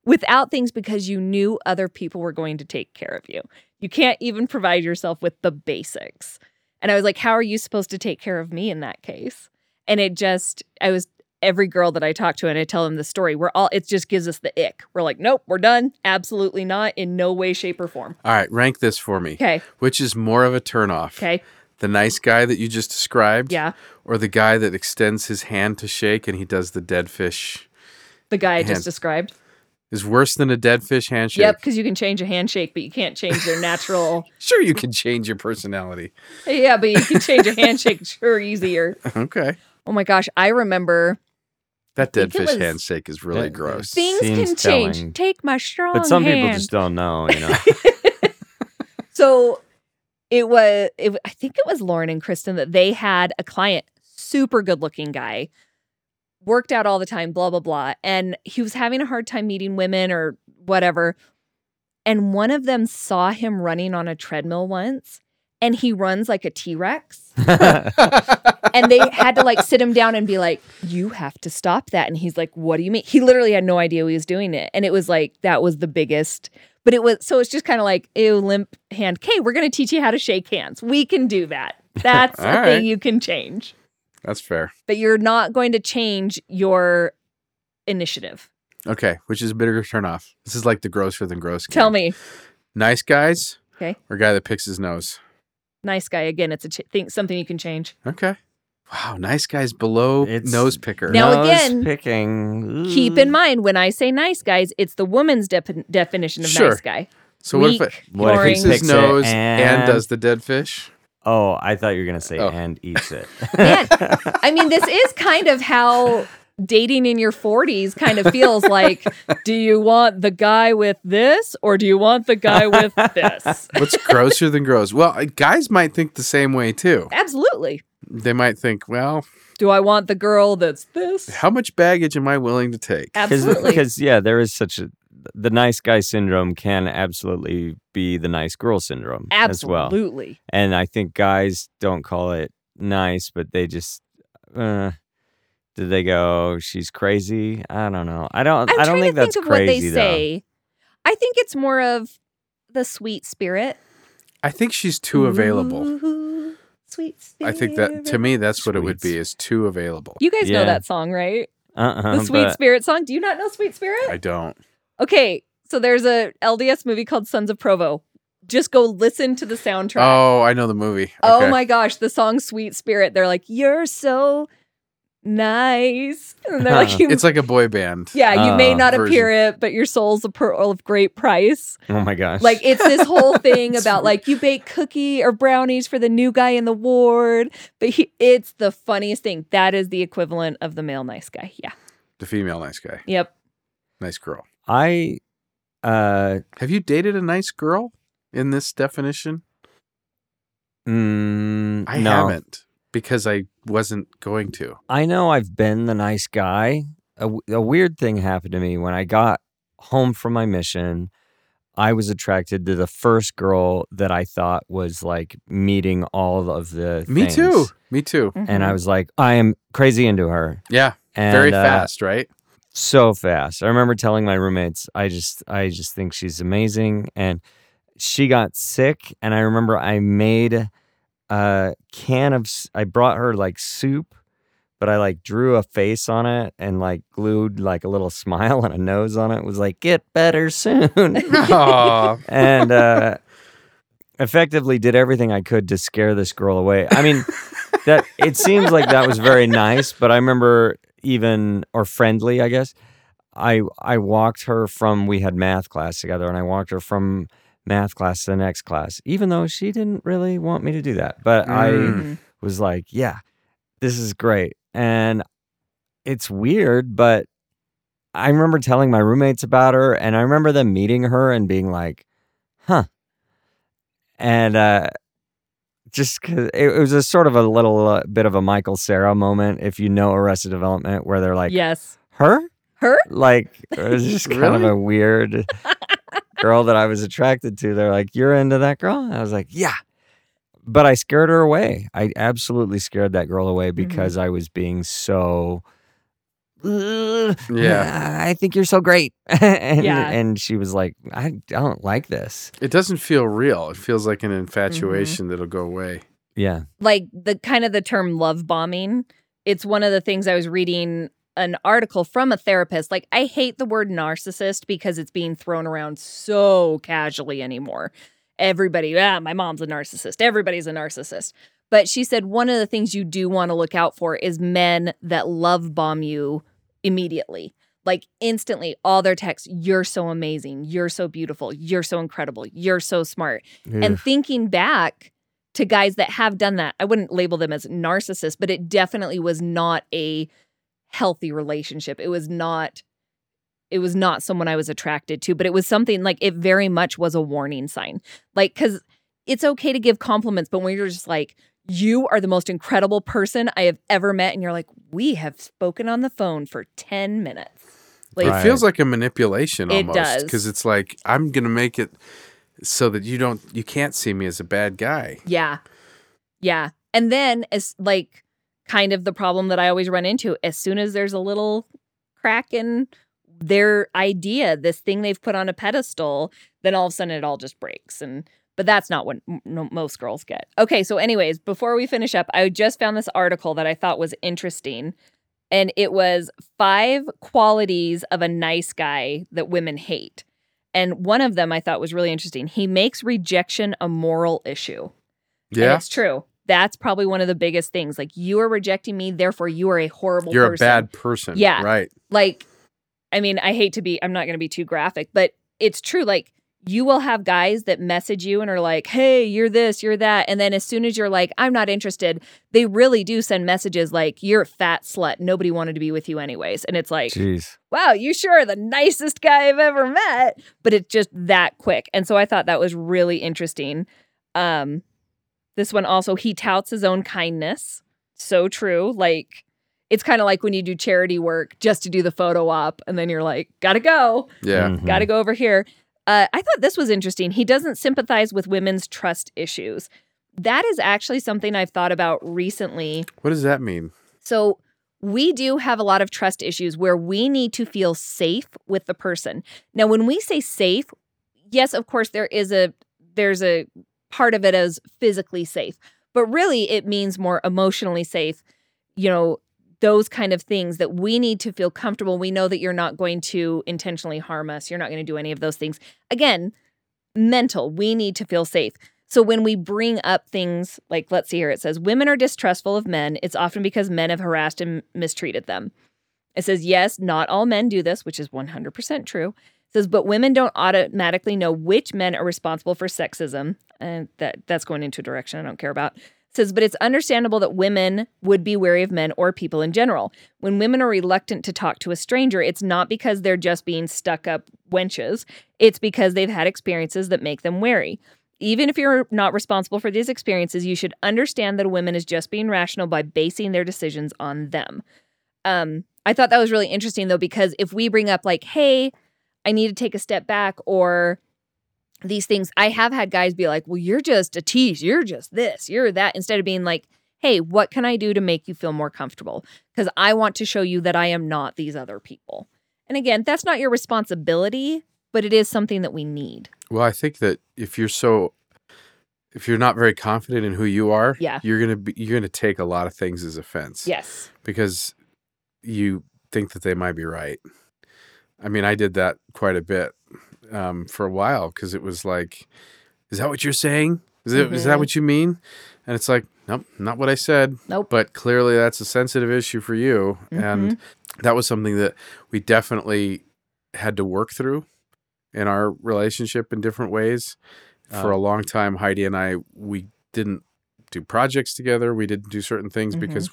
without things because you knew other people were going to take care of you. You can't even provide yourself with the basics. And I was like, how are you supposed to take care of me in that case? And it just, I was, every girl that I talk to and I tell them the story, we're all, it just gives us the ick. We're like, nope, we're done. Absolutely not in no way, shape, or form. All right, rank this for me. Okay. Which is more of a turnoff? Okay. The nice guy that you just described? Yeah. Or the guy that extends his hand to shake and he does the dead fish The guy I Hand- just described. Is worse than a dead fish handshake? Yep. Because you can change a handshake, but you can't change their natural. Sure, you can change your personality. yeah, but you can change a handshake sure easier. Okay. Oh my gosh. I remember That dead fish was- handshake is really That- gross. things Seems can change. telling. Take my strong but some people just don't know, you know. So it was, it, I think it was Lauren and Kristen that they had a client, super good looking guy, worked out all the time, blah, blah, blah. And he was having a hard time meeting women or whatever. And one of them saw him running on a treadmill once and he runs like a T Rex. and they had to like sit him down and be like, "You have to stop that." And he's like, "What do you mean?" He literally had no idea he was doing it, and it was like that was the biggest. But it was so it's just kind of like, "Ew, limp hand." Okay, we're gonna teach you how to shake hands. We can do that. That's a All thing you can change, That's fair. but you're not going to change your initiative. Okay, which is a bigger turnoff? This is like the grosser than gross. game. Tell me, Nice guys Okay. or guy that picks his nose? nice guy. Again, it's a ch- thing, something you can change. Okay. Wow, nice guys below It's- nose picker. Now Nose again, picking. Keep in mind when I say nice guys, it's the woman's defi- definition of Sure. nice guy. so what if Weak, it What if he picks his nose and, and- does the dead fish? Oh, I thought you were gonna say Oh. and eats it. Man, I mean, this is kind of how dating in your 40s kind of feels like do you want the guy with this or do you want the guy with this? What's grosser than gross? Well, uh, guys might think the same way too. Absolutely. They might think, well, Do I want the girl that's this? how much baggage am I willing to take? Absolutely. Because yeah, there is such a the nice guy syndrome can absolutely be the nice girl syndrome as well. Absolutely. And I think guys don't call it nice, but they just uh, did they go? She's crazy. I don't know. I don't. I'm I don't think to that's think of what they crazy though. say. I think it's more of the sweet spirit. I think she's too available. Ooh, sweet spirit. I think that to me, that's what it would be is too available. You guys know that song, right? Uh-uh, The Sweet but Spirit song. Do you not know Sweet Spirit? I don't. Okay, so there's a LDS movie called Sons of Provo. Just go listen to the soundtrack. Oh, I know the movie. Oh my gosh, the song Sweet Spirit. They're like, You're so nice. And they're like, you, It's like a boy band. Yeah, you may uh, not version. appear it, but your soul's a pearl of great price. Oh my gosh. Like it's this whole thing about like you bake cookie or brownies for the new guy in the ward, but he, it's the funniest thing. That is the equivalent of the male nice guy. Yeah. The female nice guy, Yep. nice girl. I uh Have you dated a nice girl in this definition? mm, I no. haven't because I wasn't going to. I know I've been the nice guy. A weird thing happened to me when I got home from my mission. I was attracted to the first girl that I thought was like meeting all of the Me things. too. Me too. And Mhm. I was like, I am crazy into her. Yeah, And, very uh, fast, right? So fast. I remember telling my roommates, I just I just think she's amazing and she got sick and I remember I made a can of I brought her like soup but I like drew a face on it and like glued like a little smile and a nose on it. It was like get better soon. And uh effectively did everything I could to scare this girl away. I mean, that it seems like that was very nice, but I remember even or friendly, I guess. I I walked her from we had math class together and I walked her from math class to the next class, even though she didn't really want me to do that. But I Mm. Mhm. was like, yeah, this is great. And it's weird, but I remember telling my roommates about her and I remember them meeting her and being like, huh. And uh, just 'cause it, it was a sort of a little uh, bit of a Michael Cera moment, if you know Arrested Development, where they're like, yes. her? Her? Like, it was just kind of a weird girl that I was attracted to. They're like, you're into that girl? And I was like, yeah. But I scared her away. I absolutely scared that girl away because I was being so. "Ugh, Yeah. I think you're so great. and, Yeah. and she was like, I don't like this. It doesn't feel real. It feels like an Mm-hmm. infatuation that'll go away. Yeah. like the kind of the term love bombing it's one of the things i was reading an article from a therapist like i hate the word narcissist because it's being thrown around so casually anymore everybody ah my mom's a narcissist everybody's a narcissist but she said one of the things you do want to look out for is men that love bomb you immediately. Like instantly all their texts you're so amazing. You're so beautiful. You're so incredible. You're so smart. And thinking back to guys that have done that, I wouldn't label them as narcissists, but it definitely was not a healthy relationship. It was not it was not someone I was attracted to, but it was something like it very much was a warning sign. Like cuz it's okay to give compliments, but when you're just like you are the most incredible person I have ever met and you're like we have spoken on the phone for 10 minutes. Like It feels like a manipulation It almost because it's like I'm gonna make it so that you don't you can't see me as a bad guy. Yeah. Yeah. And then as like kind of the problem that I always run into, as soon as there's a little crack in their idea, this thing they've put on a pedestal, then all of a sudden it all just breaks. And but that's not what m- most girls get. Okay, so anyways, before we finish up, I just found this article that I thought was interesting. And it was five qualities of a nice guy that women hate. And one of them I thought was really interesting. He makes rejection a moral issue. And Yeah, it's true. That's probably one of the biggest things. Like you are rejecting me, therefore you are a horrible you're person. a bad person. Yeah. right. like I mean, I hate to be I'm not going to be too graphic, but it's true like you will have guys that message you and are like, "Hey, you're this, you're that." And then as soon as you're like, "I'm not interested," they really do send messages like, "You're a fat slut. Nobody wanted to be with you anyways." And it's like, Jeez. wow, you sure are the nicest guy I've ever met. But it's just that quick. And so I thought that was really interesting. Um, this one also, he touts his own kindness. So true. Like, it's kind of like when you do charity work just to do the photo op, and then you're like, gotta go, Yeah. Mhm. gotta go over here. Uh, I thought this was interesting. He doesn't sympathize with women's trust issues. That is actually something I've thought about recently. What does that mean? So we do have a lot of trust issues where we need to feel safe with the person. Now, when we say safe, yes, of course there is a there's a part of it as physically safe, but really it means more emotionally safe. You know, those kind of things that we need to feel comfortable. We know that you're not going to intentionally harm us. You're not going to do any of those things. Again, mental, we need to feel safe. So when we bring up things like, let's see here, it says women are distrustful of men. It's often because men have harassed and mistreated them. It says, yes, not all men do this, which is 100% true. It says, but women don't automatically know which men are responsible for sexism. And that that's going into a direction I don't care about. Says, but it's understandable that women would be wary of men or people in general. When women are reluctant to talk to a stranger, it's not because they're just being stuck up wenches. It's because they've had experiences that make them wary. Even if you're not responsible for these experiences, you should understand that a woman is just being rational by basing their decisions on them. Um, I thought that was really interesting though, because if we bring up like, hey, I need to take a step back or these things, I have had guys be like, well, you're just a tease. You're just this, you're that, instead of being like, hey, what can I do to make you feel more comfortable? Because I want to show you that I am not these other people. And again, that's not your responsibility, but it is something that we need. Well, I think that if you're so if you're not very confident in who you are, Yeah. you're gonna be you're gonna take a lot of things as offense. Yes. Because you think that they might be right. I mean, I did that quite a bit um, for a while because it was like, is that what you're saying? Is, it, is that Mhm. what you mean? And it's like, nope, not what I said. Nope. But clearly, that's a sensitive issue for you, Mm-hmm. and that was something that we definitely had to work through in our relationship in different ways. For Uh, a long time, Heidi and I, we didn't do projects together. We didn't do certain things Mhm. because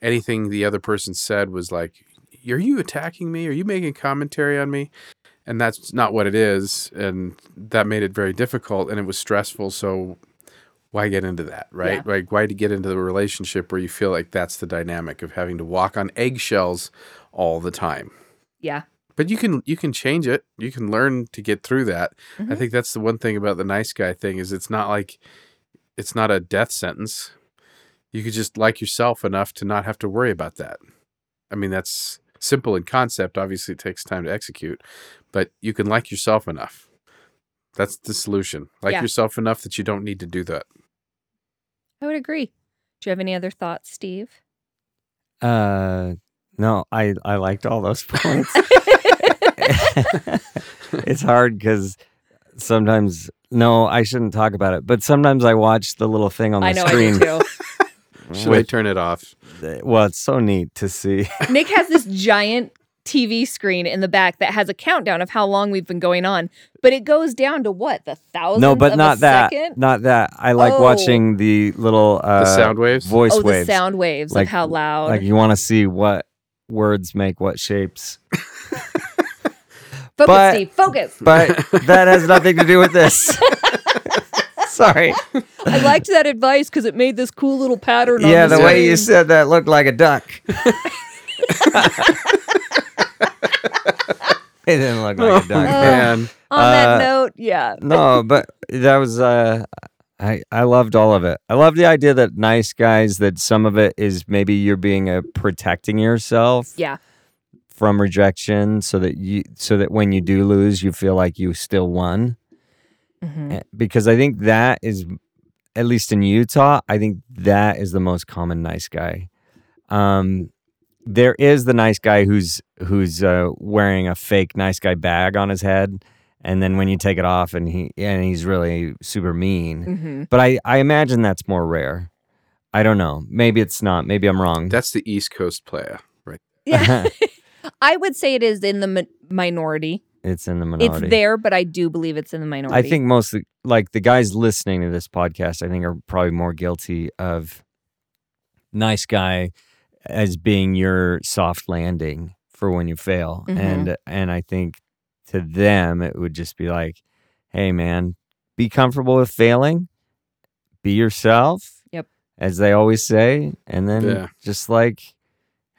anything the other person said was like, "Are you attacking me? Are you making commentary on me?" And that's not what it is, and that made it very difficult, and it was stressful. So why get into that, right? Yeah. Like, why to get into the relationship where you feel like that's the dynamic of having to walk on eggshells all the time? Yeah. But you can you can change it. You can learn to get through that. I Mhm. think that's the one thing about the nice guy thing is it's not like it's not a death sentence. You could just like yourself enough to not have to worry about that. I mean, that's simple in concept. Obviously, it takes time to execute, but you can like yourself enough. That's the solution. Like Yeah. yourself enough that you don't need to do that. I would agree. Do you have any other thoughts, Steve? Uh, no, I I liked all those points. it's hard because sometimes no, I shouldn't talk about it. But sometimes I watch the little thing on the I know screen. I do too. Should I turn it off? well, it's so neat to see. Nick has this giant TV screen in the back that has a countdown of how long we've been going on, but it goes down to what the thousand? no, but of not a that. Second? Not that. I like Oh. watching the little uh, The sound waves? voice oh, waves. the sound waves Like- of how loud. Like you want to see what words make what shapes. focus, but- Steve. Focus. But that has nothing to do with this. Sorry. I liked that advice because it made this cool little pattern. on Yeah, the the way you said that looked like a duck. it didn't look like a duck. Oh. Man, On that Uh, note, yeah. no, but that was uh I I loved all of it. I love the idea that nice guys that some of it is maybe you're being a protecting yourself Yeah. from rejection so that you so that when you do lose you feel like you still won. Mhm. Eh, Because I think that is at least in Utah, I think that is the most common nice guy. Um there is the nice guy who's who's uh, wearing a fake nice guy bag on his head and then when you take it off and he and he's really super mean. Mhm. But I I imagine that's more rare. I don't know. Maybe it's not. Maybe I'm wrong. that's the East Coast player, right? Yeah. I would say it is in the mi- minority. It's in the minority. It's there, but I do believe it's in the minority. I think most like the guys listening to this podcast, I think are probably more guilty of nice guy as being your soft landing for when you fail. Mhm. And and I think to them it would just be like, hey man, be comfortable with failing, be yourself. Yep. As they always say, and then Yeah. just like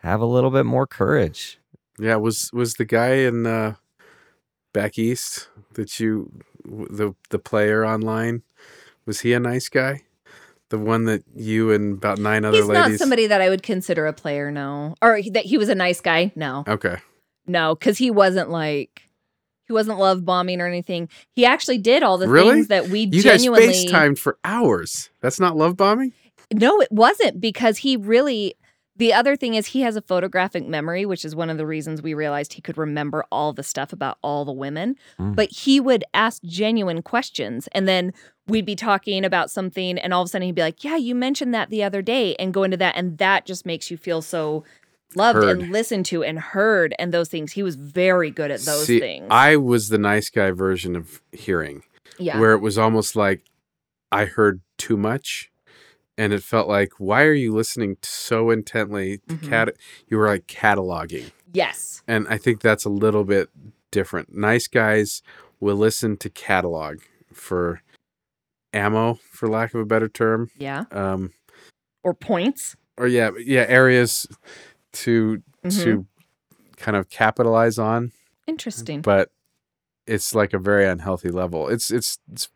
have a little bit more courage. Yeah, was was the guy in uh, back east that you the the player online was he a nice guy? The one that you and about nine other He's ladies. not somebody that I would consider a player, no. Or that he was a nice guy, no. Okay. No, because he wasn't like he wasn't love bombing or anything. He actually did all the Really? things that we You guys genuinely FaceTimed for hours. That's not love bombing? No, it wasn't because he really. The other thing is he has a photographic memory, which is one of the reasons we realized he could remember all the stuff about all the women. Mm. But he would ask genuine questions, and then we'd be talking about something, and all of a sudden he'd be like, "Yeah, you mentioned that the other day," and go into that, and that just makes you feel so loved Heard. and listened to and heard, and those things. He was very good at those See, things. I was the nice guy version of hearing, yeah, where it was almost like I heard too much. And it felt like, why are you listening so intently to Mhm. cat? You were like cataloging. yes, And I think that's a little bit different. Nice guys will listen to catalog for ammo, for lack of a better term. yeah, Um, or points. or yeah, yeah, areas to Mhm. to kind of capitalize on, Interesting. but it's like a very unhealthy level. It's it's, it's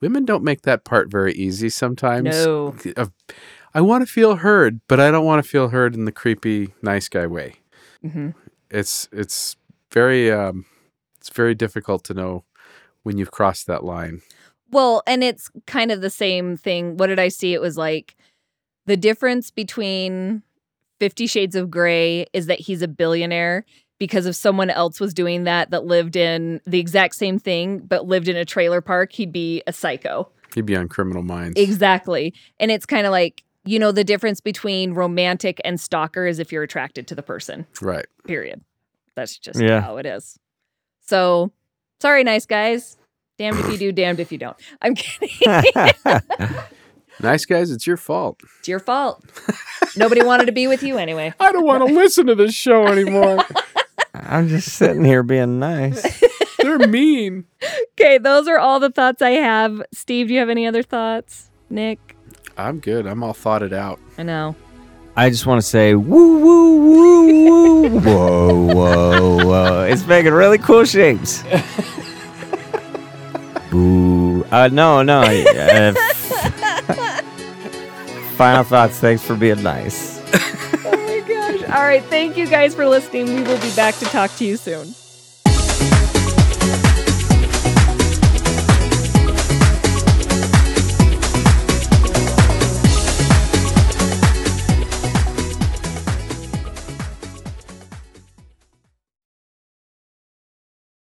women don't make that part very easy sometimes. No. I want to feel heard, but I don't want to feel heard in the creepy nice guy way. hmm It's it's very um it's very difficult to know when you've crossed that line. Well, and it's kind of the same thing. What did I see? It was like the difference between Fifty Shades of Grey is that he's a billionaire because if someone else was doing that, that lived in the exact same thing, but lived in a trailer park, he'd be a psycho. He'd be on Criminal Minds. Exactly. And it's kind of like, you know, the difference between romantic and stalker is if you're attracted to the person, Right. period. That's just Yeah. how it is. So, sorry, nice guys. Damned if you do, damned if you don't. I'm kidding. Nice guys, it's your fault. It's your fault. Nobody wanted to be with you anyway. I don't want to listen to this show anymore. I'm just sitting here being nice. They're mean. Okay, those are all the thoughts I have. Steve, do you have any other thoughts? Nick? I'm good. I'm all thoughted out. I know. I just want to say woo woo woo woo whoa whoa whoa. It's making really cool shapes. Boo. Uh, no no. Uh, final thoughts. Thanks for being nice. All right. Thank you guys for listening. We will be back to talk to you soon.